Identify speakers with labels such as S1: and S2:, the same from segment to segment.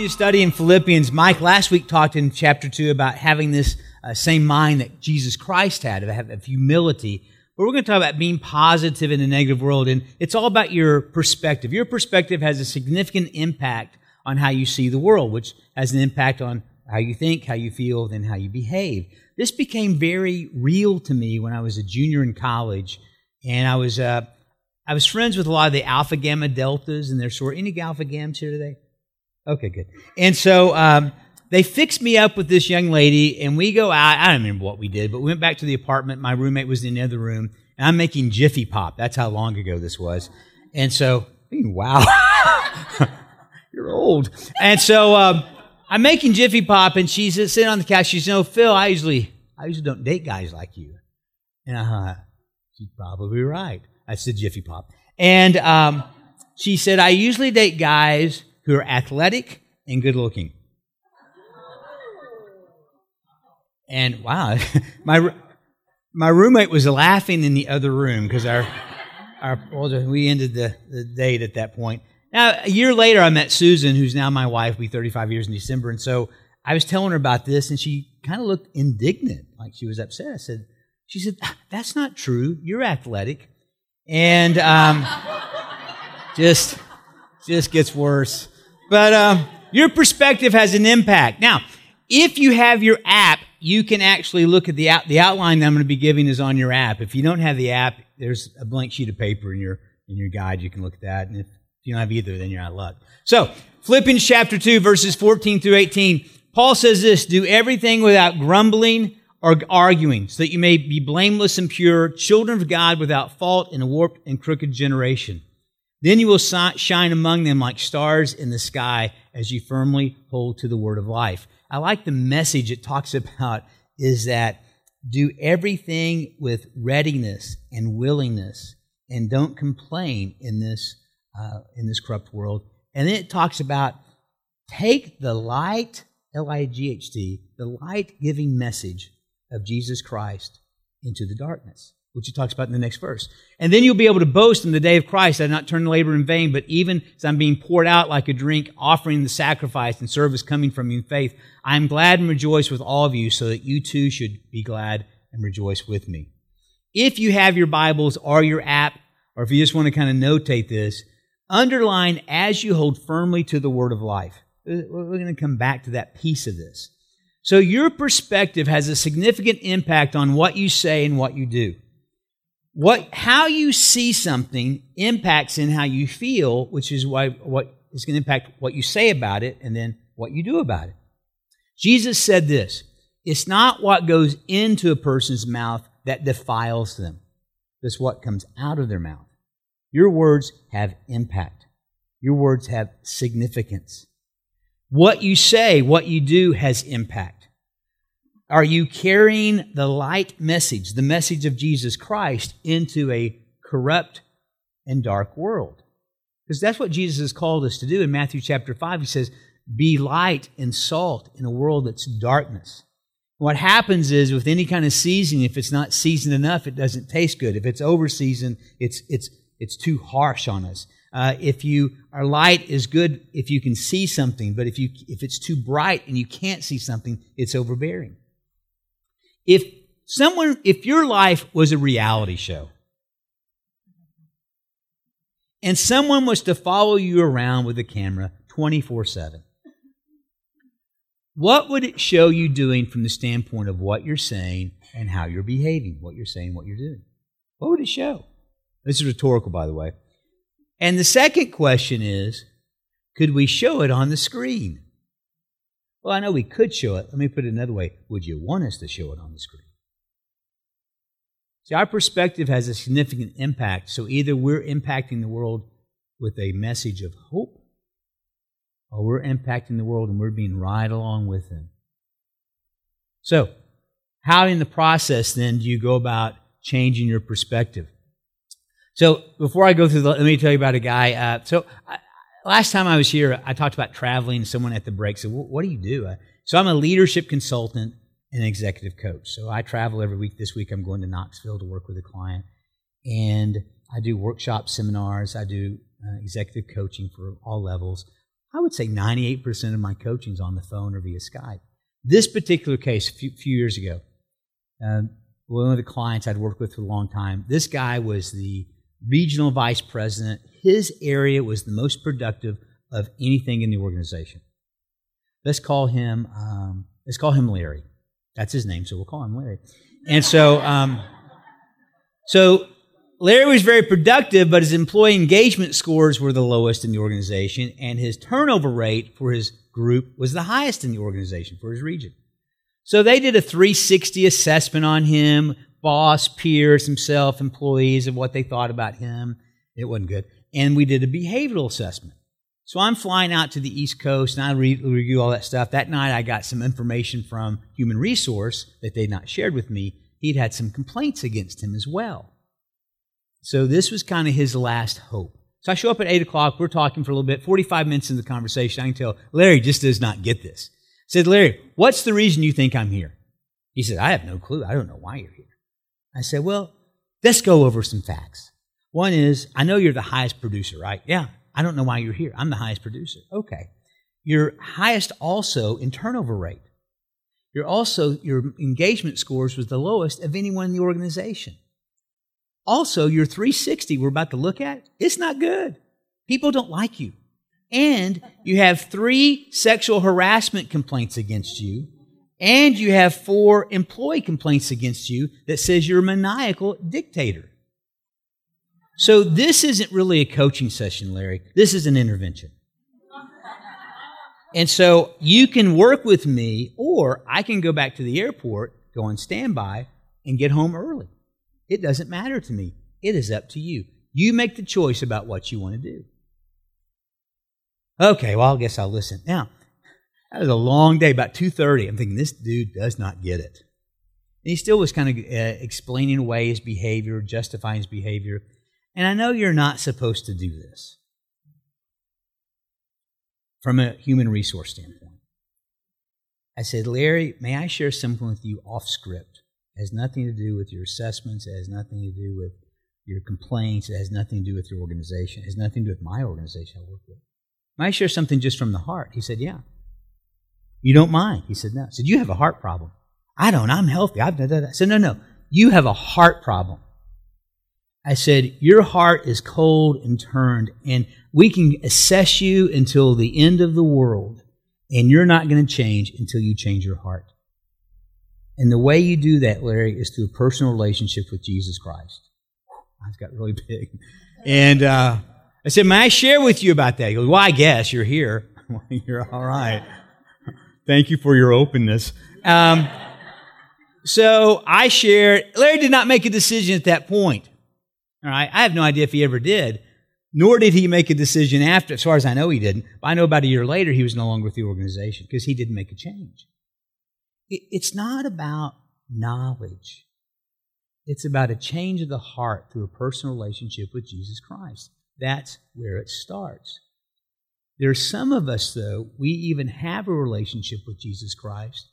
S1: continue to study in Philippians. Mike last week talked in chapter 2 about having this uh, same mind that Jesus Christ had, of, of humility. But we're going to talk about being positive in a negative world, and it's all about your perspective. Your perspective has a significant impact on how you see the world, which has an impact on how you think, how you feel, then how you behave. This became very real to me when I was a junior in college, and I was uh, I was friends with a lot of the alpha gamma deltas and their sort. Any alpha gams here today? Okay, good. And so um, they fixed me up with this young lady, and we go out. I don't remember what we did, but we went back to the apartment. My roommate was in the other room, and I'm making Jiffy Pop. That's how long ago this was. And so, wow, you're old. And so um, I'm making Jiffy Pop, and she's sitting on the couch. She's, know, Phil, I usually, I usually don't date guys like you. And I thought, she's probably right. I said Jiffy Pop. And um, she said, I usually date guys who are athletic and good looking. And wow, my my roommate was laughing in the other room because our our we ended the, the date at that point. Now a year later, I met Susan, who's now my wife. We 35 years in December, and so I was telling her about this, and she kind of looked indignant, like she was upset. I said, she said, "That's not true. You're athletic," and um, just just gets worse. But um, your perspective has an impact. Now, if you have your app, you can actually look at the out, the outline that I'm going to be giving is on your app. If you don't have the app, there's a blank sheet of paper in your in your guide. You can look at that, and if you don't have either, then you're out of luck. So, Philippians chapter two, verses 14 through 18. Paul says this: Do everything without grumbling or arguing, so that you may be blameless and pure, children of God without fault in a warped and crooked generation then you will shine among them like stars in the sky as you firmly hold to the word of life. I like the message it talks about is that do everything with readiness and willingness and don't complain in this, uh, in this corrupt world. And then it talks about take the light, L I G H T, the light giving message of Jesus Christ into the darkness which he talks about in the next verse. And then you'll be able to boast in the day of Christ. I did not turn labor in vain, but even as I'm being poured out like a drink, offering the sacrifice and service coming from you in faith, I am glad and rejoice with all of you, so that you too should be glad and rejoice with me. If you have your Bibles or your app, or if you just want to kind of notate this, underline as you hold firmly to the word of life. Uh, we're going to come back to that piece of this. So your perspective has a significant impact on what you say and what you do. What, how you see something impacts in how you feel, which is why, what is going to impact what you say about it and then what you do about it. Jesus said this It's not what goes into a person's mouth that defiles them, it's what comes out of their mouth. Your words have impact, your words have significance. What you say, what you do has impact. Are you carrying the light message, the message of Jesus Christ, into a corrupt and dark world? Because that's what Jesus has called us to do in Matthew chapter 5. He says, Be light and salt in a world that's darkness. What happens is with any kind of seasoning, if it's not seasoned enough, it doesn't taste good. If it's over seasoned, it's, it's, it's too harsh on us. Uh, if you are light is good if you can see something, but if you if it's too bright and you can't see something, it's overbearing. If someone, if your life was a reality show, and someone was to follow you around with a camera 24 7, what would it show you doing from the standpoint of what you're saying and how you're behaving? What you're saying, what you're doing. What would it show? This is rhetorical, by the way. And the second question is could we show it on the screen? Well, I know we could show it. Let me put it another way. Would you want us to show it on the screen? See, our perspective has a significant impact. So either we're impacting the world with a message of hope, or we're impacting the world and we're being right along with them. So, how in the process then do you go about changing your perspective? So, before I go through the, let me tell you about a guy. Uh, so, I, last time I was here, I talked about traveling. Someone at the break said, What do you do? So I'm a leadership consultant and executive coach. So I travel every week. This week I'm going to Knoxville to work with a client. And I do workshops, seminars, I do uh, executive coaching for all levels. I would say 98% of my coaching is on the phone or via Skype. This particular case, a few, few years ago, uh, one of the clients I'd worked with for a long time, this guy was the regional vice president. His area was the most productive of anything in the organization. Let's call him, um, let's call him Larry. That's his name, so we'll call him Larry. And so, um, so Larry was very productive, but his employee engagement scores were the lowest in the organization, and his turnover rate for his group was the highest in the organization for his region. So they did a 360 assessment on him, boss, peers, himself, employees, of what they thought about him. It wasn't good. And we did a behavioral assessment. So I'm flying out to the East Coast and I re- review all that stuff. That night I got some information from Human Resource that they'd not shared with me. He'd had some complaints against him as well. So this was kind of his last hope. So I show up at 8 o'clock. We're talking for a little bit. 45 minutes into the conversation, I can tell Larry just does not get this. I said, Larry, what's the reason you think I'm here? He said, I have no clue. I don't know why you're here. I said, well, let's go over some facts. One is, I know you're the highest producer, right? Yeah. I don't know why you're here. I'm the highest producer. Okay. You're highest also in turnover rate. You're also, your engagement scores was the lowest of anyone in the organization. Also, your 360 we're about to look at, it's not good. People don't like you. And you have three sexual harassment complaints against you, and you have four employee complaints against you that says you're a maniacal dictator. So this isn't really a coaching session, Larry. This is an intervention. And so you can work with me, or I can go back to the airport, go on standby, and get home early. It doesn't matter to me. It is up to you. You make the choice about what you want to do. Okay, well, I guess I'll listen. Now, that was a long day, about 2.30. I'm thinking, this dude does not get it. And he still was kind of uh, explaining away his behavior, justifying his behavior. And I know you're not supposed to do this from a human resource standpoint. I said, Larry, may I share something with you off script? It has nothing to do with your assessments. It has nothing to do with your complaints. It has nothing to do with your organization. It has nothing to do with my organization I work with. May I share something just from the heart? He said, Yeah. You don't mind? He said, No. I said, You have a heart problem. I don't. I'm healthy. I've, da, da. I said, No, no. You have a heart problem. I said, Your heart is cold and turned, and we can assess you until the end of the world, and you're not going to change until you change your heart. And the way you do that, Larry, is through a personal relationship with Jesus Christ. Eyes got really big. And uh, I said, May I share with you about that? He goes, Well, I guess you're here. you're all right. Thank you for your openness. Um, so I shared. Larry did not make a decision at that point. All right. I have no idea if he ever did, nor did he make a decision after. As far as I know, he didn't. But I know about a year later, he was no longer with the organization because he didn't make a change. It's not about knowledge. It's about a change of the heart through a personal relationship with Jesus Christ. That's where it starts. There are some of us, though, we even have a relationship with Jesus Christ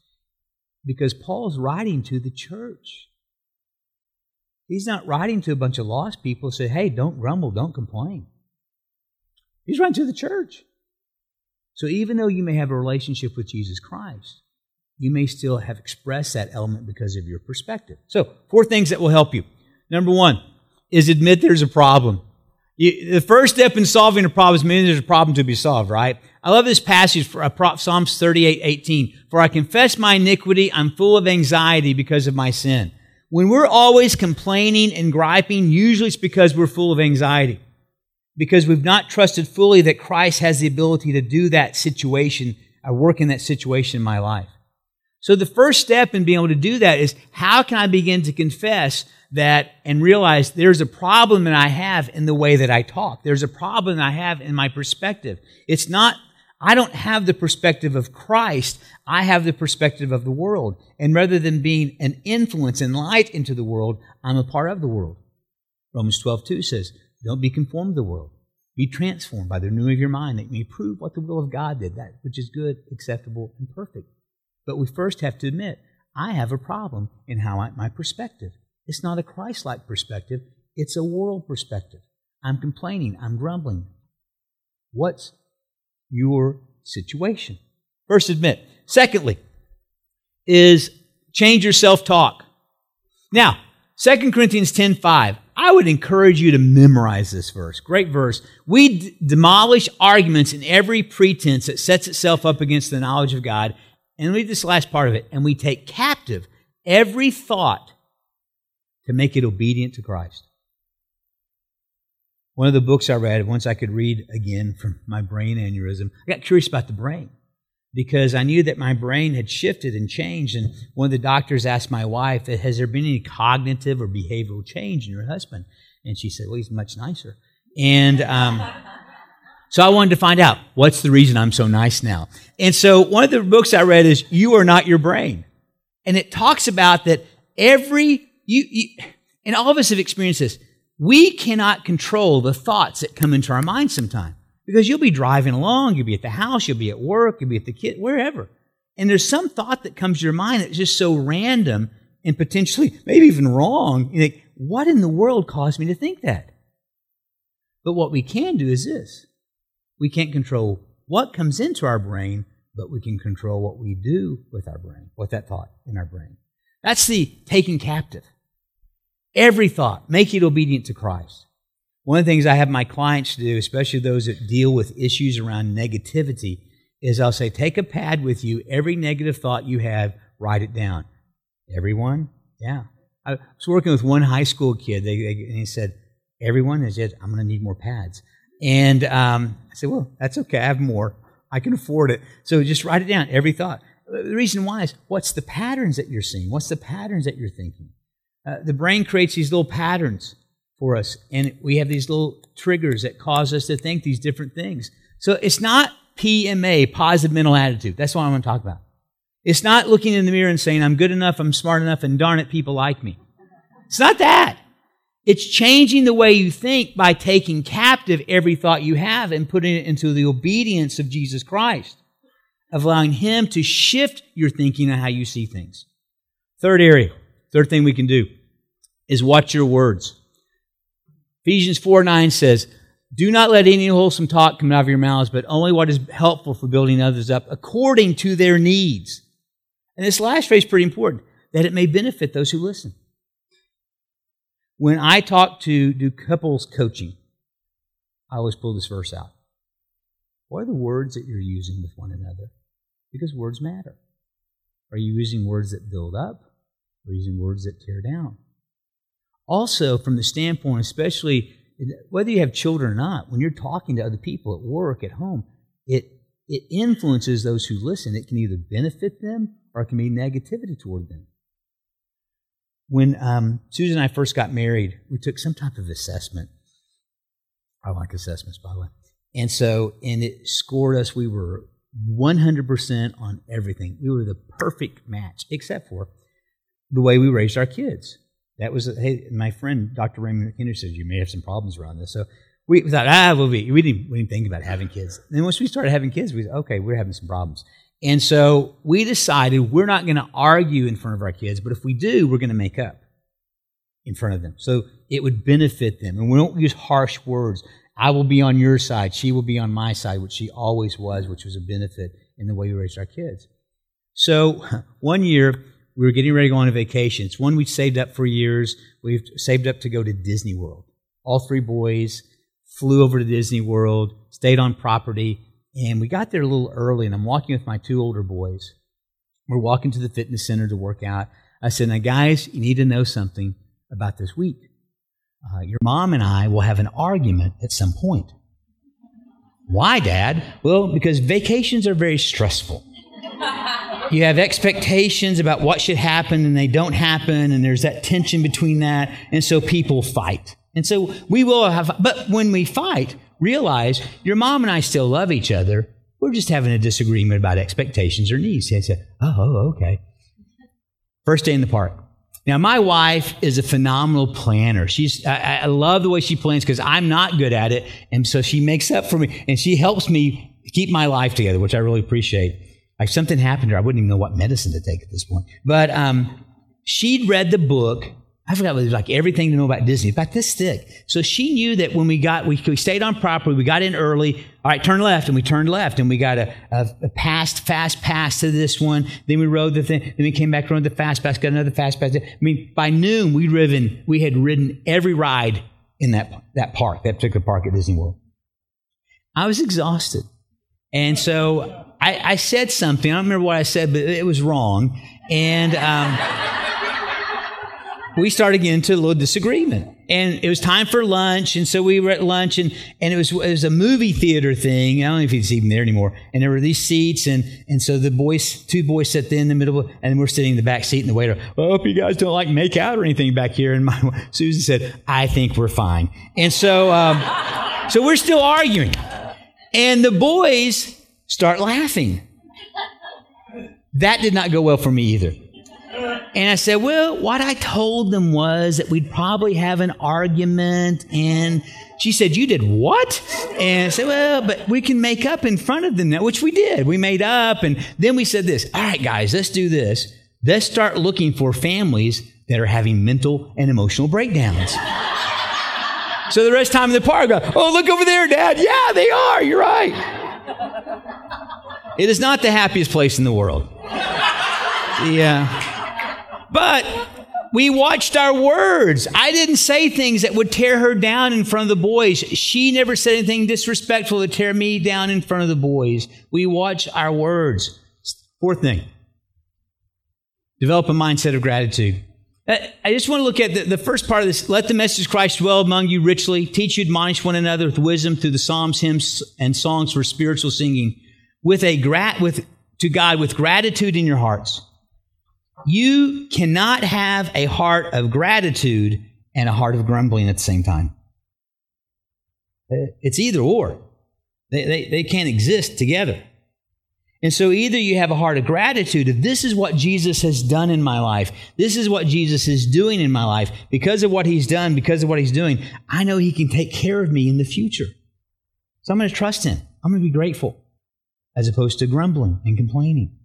S1: because Paul's writing to the church. He's not writing to a bunch of lost people say, hey, don't grumble, don't complain. He's writing to the church. So even though you may have a relationship with Jesus Christ, you may still have expressed that element because of your perspective. So, four things that will help you. Number one is admit there's a problem. You, the first step in solving a problem is admitting there's a problem to be solved, right? I love this passage for uh, Psalms 38, 18. For I confess my iniquity, I'm full of anxiety because of my sin. When we're always complaining and griping, usually it's because we're full of anxiety. Because we've not trusted fully that Christ has the ability to do that situation, or work in that situation in my life. So the first step in being able to do that is how can I begin to confess that and realize there's a problem that I have in the way that I talk. There's a problem I have in my perspective. It's not, I don't have the perspective of Christ. I have the perspective of the world. And rather than being an influence and light into the world, I'm a part of the world. Romans 12, 2 says, don't be conformed to the world. Be transformed by the renewing of your mind that you may prove what the will of God did, that which is good, acceptable, and perfect. But we first have to admit, I have a problem in how I, my perspective. It's not a Christ like perspective, it's a world perspective. I'm complaining, I'm grumbling. What's your situation. First, admit. Secondly, is change your self talk. Now, 2 Corinthians 10 5. I would encourage you to memorize this verse. Great verse. We d- demolish arguments in every pretense that sets itself up against the knowledge of God. And read this last part of it. And we take captive every thought to make it obedient to Christ. One of the books I read, once I could read again from my brain aneurysm, I got curious about the brain because I knew that my brain had shifted and changed. And one of the doctors asked my wife, Has there been any cognitive or behavioral change in your husband? And she said, Well, he's much nicer. And um, so I wanted to find out what's the reason I'm so nice now. And so one of the books I read is You Are Not Your Brain. And it talks about that every, you, you and all of us have experienced this. We cannot control the thoughts that come into our mind sometimes. Because you'll be driving along, you'll be at the house, you'll be at work, you'll be at the kid, wherever. And there's some thought that comes to your mind that's just so random and potentially maybe even wrong. You think, what in the world caused me to think that? But what we can do is this we can't control what comes into our brain, but we can control what we do with our brain, with that thought in our brain. That's the taking captive. Every thought, make it obedient to Christ. One of the things I have my clients do, especially those that deal with issues around negativity, is I'll say, take a pad with you. Every negative thought you have, write it down. Everyone? Yeah. I was working with one high school kid, they, they, and he said, Everyone? He said, I'm going to need more pads. And um, I said, Well, that's okay. I have more. I can afford it. So just write it down, every thought. The reason why is what's the patterns that you're seeing? What's the patterns that you're thinking? Uh, the brain creates these little patterns for us. And we have these little triggers that cause us to think these different things. So it's not PMA, positive mental attitude. That's what I want to talk about. It's not looking in the mirror and saying, I'm good enough, I'm smart enough, and darn it, people like me. It's not that. It's changing the way you think by taking captive every thought you have and putting it into the obedience of Jesus Christ, of allowing Him to shift your thinking and how you see things. Third area, third thing we can do is watch your words. Ephesians 4 9 says, Do not let any wholesome talk come out of your mouths, but only what is helpful for building others up according to their needs. And this last phrase is pretty important that it may benefit those who listen. When I talk to do couples coaching, I always pull this verse out. What are the words that you're using with one another? Because words matter. Are you using words that build up? Or using words that tear down? Also, from the standpoint, especially whether you have children or not, when you're talking to other people at work, at home, it, it influences those who listen. It can either benefit them or it can be negativity toward them. When um, Susan and I first got married, we took some type of assessment. I like assessments, by the way. And so, and it scored us, we were 100% on everything. We were the perfect match, except for the way we raised our kids. That was, hey, my friend, Dr. Raymond McKinney says, you may have some problems around this. So we thought, ah, we'll be, we didn't, we didn't think about having kids. And then once we started having kids, we said, okay, we're having some problems. And so we decided we're not going to argue in front of our kids, but if we do, we're going to make up in front of them. So it would benefit them. And we don't use harsh words. I will be on your side. She will be on my side, which she always was, which was a benefit in the way we raised our kids. So one year, we were getting ready to go on a vacation. It's one we've saved up for years. We've saved up to go to Disney World. All three boys flew over to Disney World, stayed on property, and we got there a little early. And I'm walking with my two older boys. We're walking to the fitness center to work out. I said, Now, guys, you need to know something about this week. Uh, your mom and I will have an argument at some point. Why, Dad? Well, because vacations are very stressful. You have expectations about what should happen and they don't happen, and there's that tension between that, and so people fight. And so we will have, but when we fight, realize your mom and I still love each other. We're just having a disagreement about expectations or needs. I said, oh, okay. First day in the park. Now, my wife is a phenomenal planner. She's, I, I love the way she plans because I'm not good at it. And so she makes up for me and she helps me keep my life together, which I really appreciate. Like something happened to her. I wouldn't even know what medicine to take at this point. But um, she'd read the book I forgot what it was like everything to know about Disney, about this thick. So she knew that when we got, we, we stayed on property, we got in early. All right, turn left, and we turned left, and we got a, a, a past, fast pass to this one. Then we rode the thing, then we came back, rode the fast pass, got another fast pass. I mean, by noon, we driven, we had ridden every ride in that, that park, that particular park at Disney World. I was exhausted. And so I, I said something, I don't remember what I said, but it was wrong. And, um, we started getting into a little disagreement. And it was time for lunch, and so we were at lunch, and, and it was it was a movie theater thing. I don't know if it's even there anymore. And there were these seats, and and so the boys, two boys, sat there in the middle, and we're sitting in the back seat, and the waiter, well, I hope you guys don't like make out or anything back here. And my Susan said, I think we're fine. And so um, so we're still arguing, and the boys start laughing. That did not go well for me either. And I said, well, what I told them was that we'd probably have an argument. And she said, you did what? And I said, well, but we can make up in front of them now, which we did. We made up. And then we said this, all right, guys, let's do this. Let's start looking for families that are having mental and emotional breakdowns. so the rest of the time in the park, go, oh, look over there, Dad. Yeah, they are. You're right. It is not the happiest place in the world. Yeah. But we watched our words. I didn't say things that would tear her down in front of the boys. She never said anything disrespectful to tear me down in front of the boys. We watch our words. Fourth thing develop a mindset of gratitude. I just want to look at the, the first part of this. Let the message of Christ dwell among you richly. Teach you, admonish one another with wisdom through the psalms, hymns, and songs for spiritual singing, with a grat with to God with gratitude in your hearts you cannot have a heart of gratitude and a heart of grumbling at the same time. Eh, it's either or. They, they, they can't exist together. And so either you have a heart of gratitude if this is what Jesus has done in my life, this is what Jesus is doing in my life, because of what he's done, because of what he's doing, I know he can take care of me in the future. So I'm going to trust him. I'm going to be grateful as opposed to grumbling and complaining.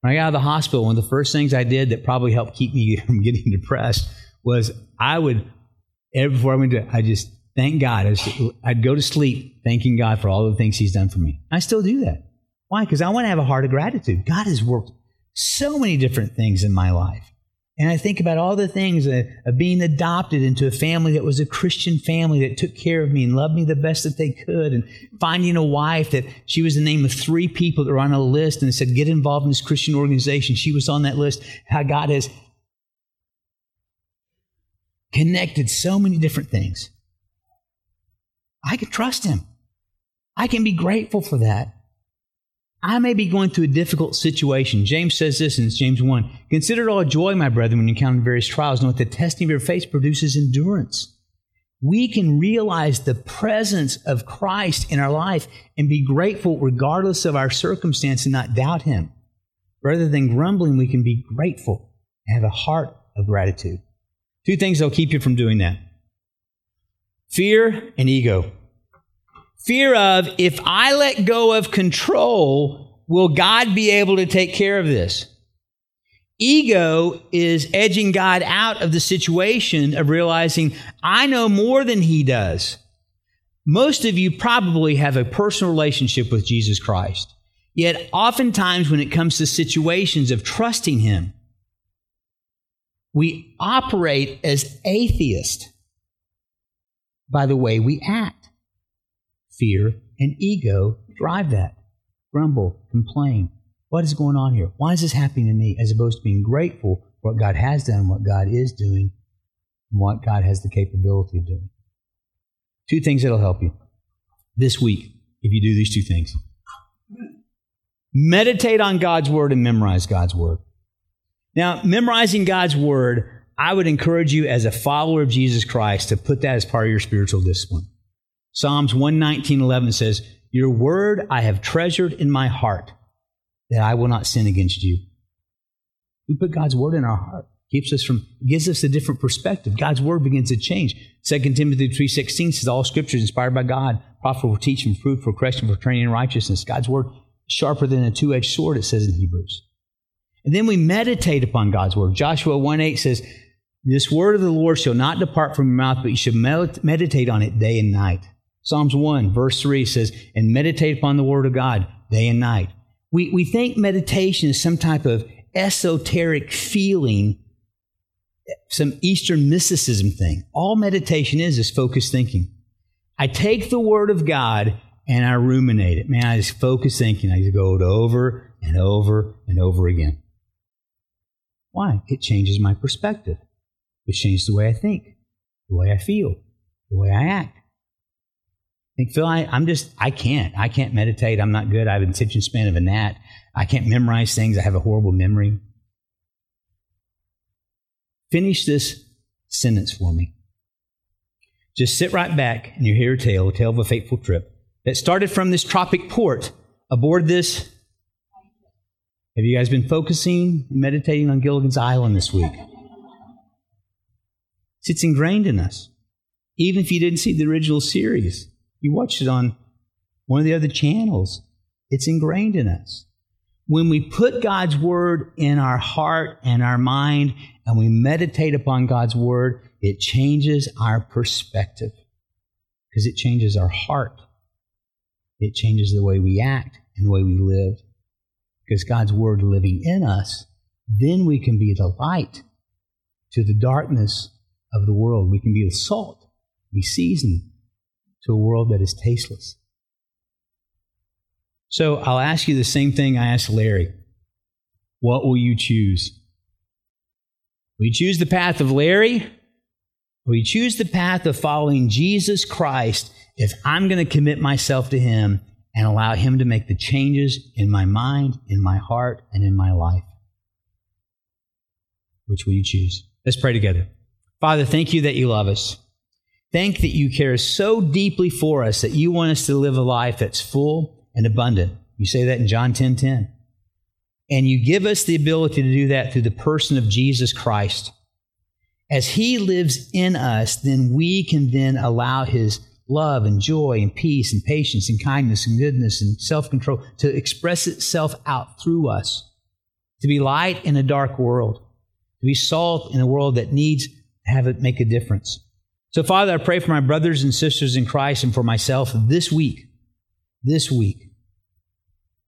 S1: When I got out of the hospital, one of the first things I did that probably helped keep me from getting depressed was I would, every before I went to, I just thank God. I'd go to sleep thanking God for all the things He's done for me. I still do that. Why? Because I want to have a heart of gratitude. God has worked so many different things in my life. And I think about all the things of, being adopted into a family that was a Christian family that took care of me and loved me the best that they could, and finding a wife that she was the name of three people that were on a list and said, Get involved in this Christian organization. She was on that list. How God has connected so many different things. I can trust Him. I can be grateful for that. I may be going through a difficult situation. James says this in James 1 Consider it all joy, my brethren, when you encounter various trials, knowing that the testing of your faith produces endurance. We can realize the presence of Christ in our life and be grateful regardless of our circumstance and not doubt Him. Rather than grumbling, we can be grateful and have a heart of gratitude. Two things that'll keep you from doing that fear and ego. Fear of, if I let go of control, will God be able to take care of this? Ego is edging God out of the situation of realizing, I know more than he does. Most of you probably have a personal relationship with Jesus Christ. Yet, oftentimes, when it comes to situations of trusting him, we operate as atheists by the way we act fear, and ego drive that. Grumble, complain. What is going on here? Why is this happening to me? As opposed to being grateful for what God has done, what God is doing, and what God has the capability of doing. Two things that'll help you this week if you do these two things. Meditate on God's Word and memorize God's Word. Now, memorizing God's Word, I would encourage you as a follower of Jesus Christ to put that as part of your spiritual discipline. Psalms 119.11 says, Your word I have treasured in my heart, that I will not sin against you. We put God's word in our heart. Keeps us from, gives us a different perspective. God's word begins to change. 2 Timothy 3.16 says, All scripture is inspired by God, profitable for teaching, proof, for correction, for training in righteousness. God's word sharper than a two-edged sword, it says in Hebrews. And then we meditate upon God's word. Joshua 1.8 says, This word of the Lord shall not depart from your mouth, but you should meditate on it day and night. Psalms 1, verse 3 says, And meditate upon the word of God day and night. We, we think meditation is some type of esoteric feeling, some Eastern mysticism thing. All meditation is is focused thinking. I take the word of God and I ruminate it. Man, I just focus thinking. I just go it over and over and over again. Why? It changes my perspective. It changes the way I think, the way I feel, the way I act. Think, Phil, I, am just, I can't. I can't meditate. I'm not good. I have an attention span of a gnat. I can't memorize things. I have a horrible memory. Finish this sentence for me. Just sit right back and you hear a tale, a tale of a fateful trip that started from this tropic port aboard this. Have you guys been focusing and meditating on Gilligan's Island this week? It's ingrained in us. Even if you didn't see the original series, you watched it on one of the other channels. It's ingrained in us. When we put God's word in our heart and our mind and we meditate upon God's word, it changes our perspective because it changes our heart. It changes the way we act and the way we live. Because God's word living in us, then we can be the light to the darkness of the world. We can be the salt, be seasoned to a world that is tasteless. So I'll ask you the same thing I asked Larry. What will you choose? Will you choose the path of Larry? Will you choose the path of following Jesus Christ if I'm going to commit myself to Him and allow Him to make the changes in my mind, in my heart, and in my life? Which will you choose? Let's pray together. Father, thank you that you love us. Thank that you care so deeply for us that you want us to live a life that's full and abundant. You say that in John 10 10. And you give us the ability to do that through the person of Jesus Christ. As he lives in us, then we can then allow his love and joy and peace and patience and kindness and goodness and self control to express itself out through us, to be light in a dark world, to be salt in a world that needs to have it make a difference. So, Father, I pray for my brothers and sisters in Christ and for myself this week, this week,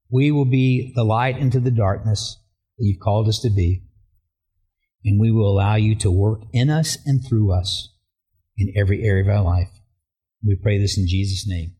S1: we will be the light into the darkness that you've called us to be. And we will allow you to work in us and through us in every area of our life. We pray this in Jesus' name.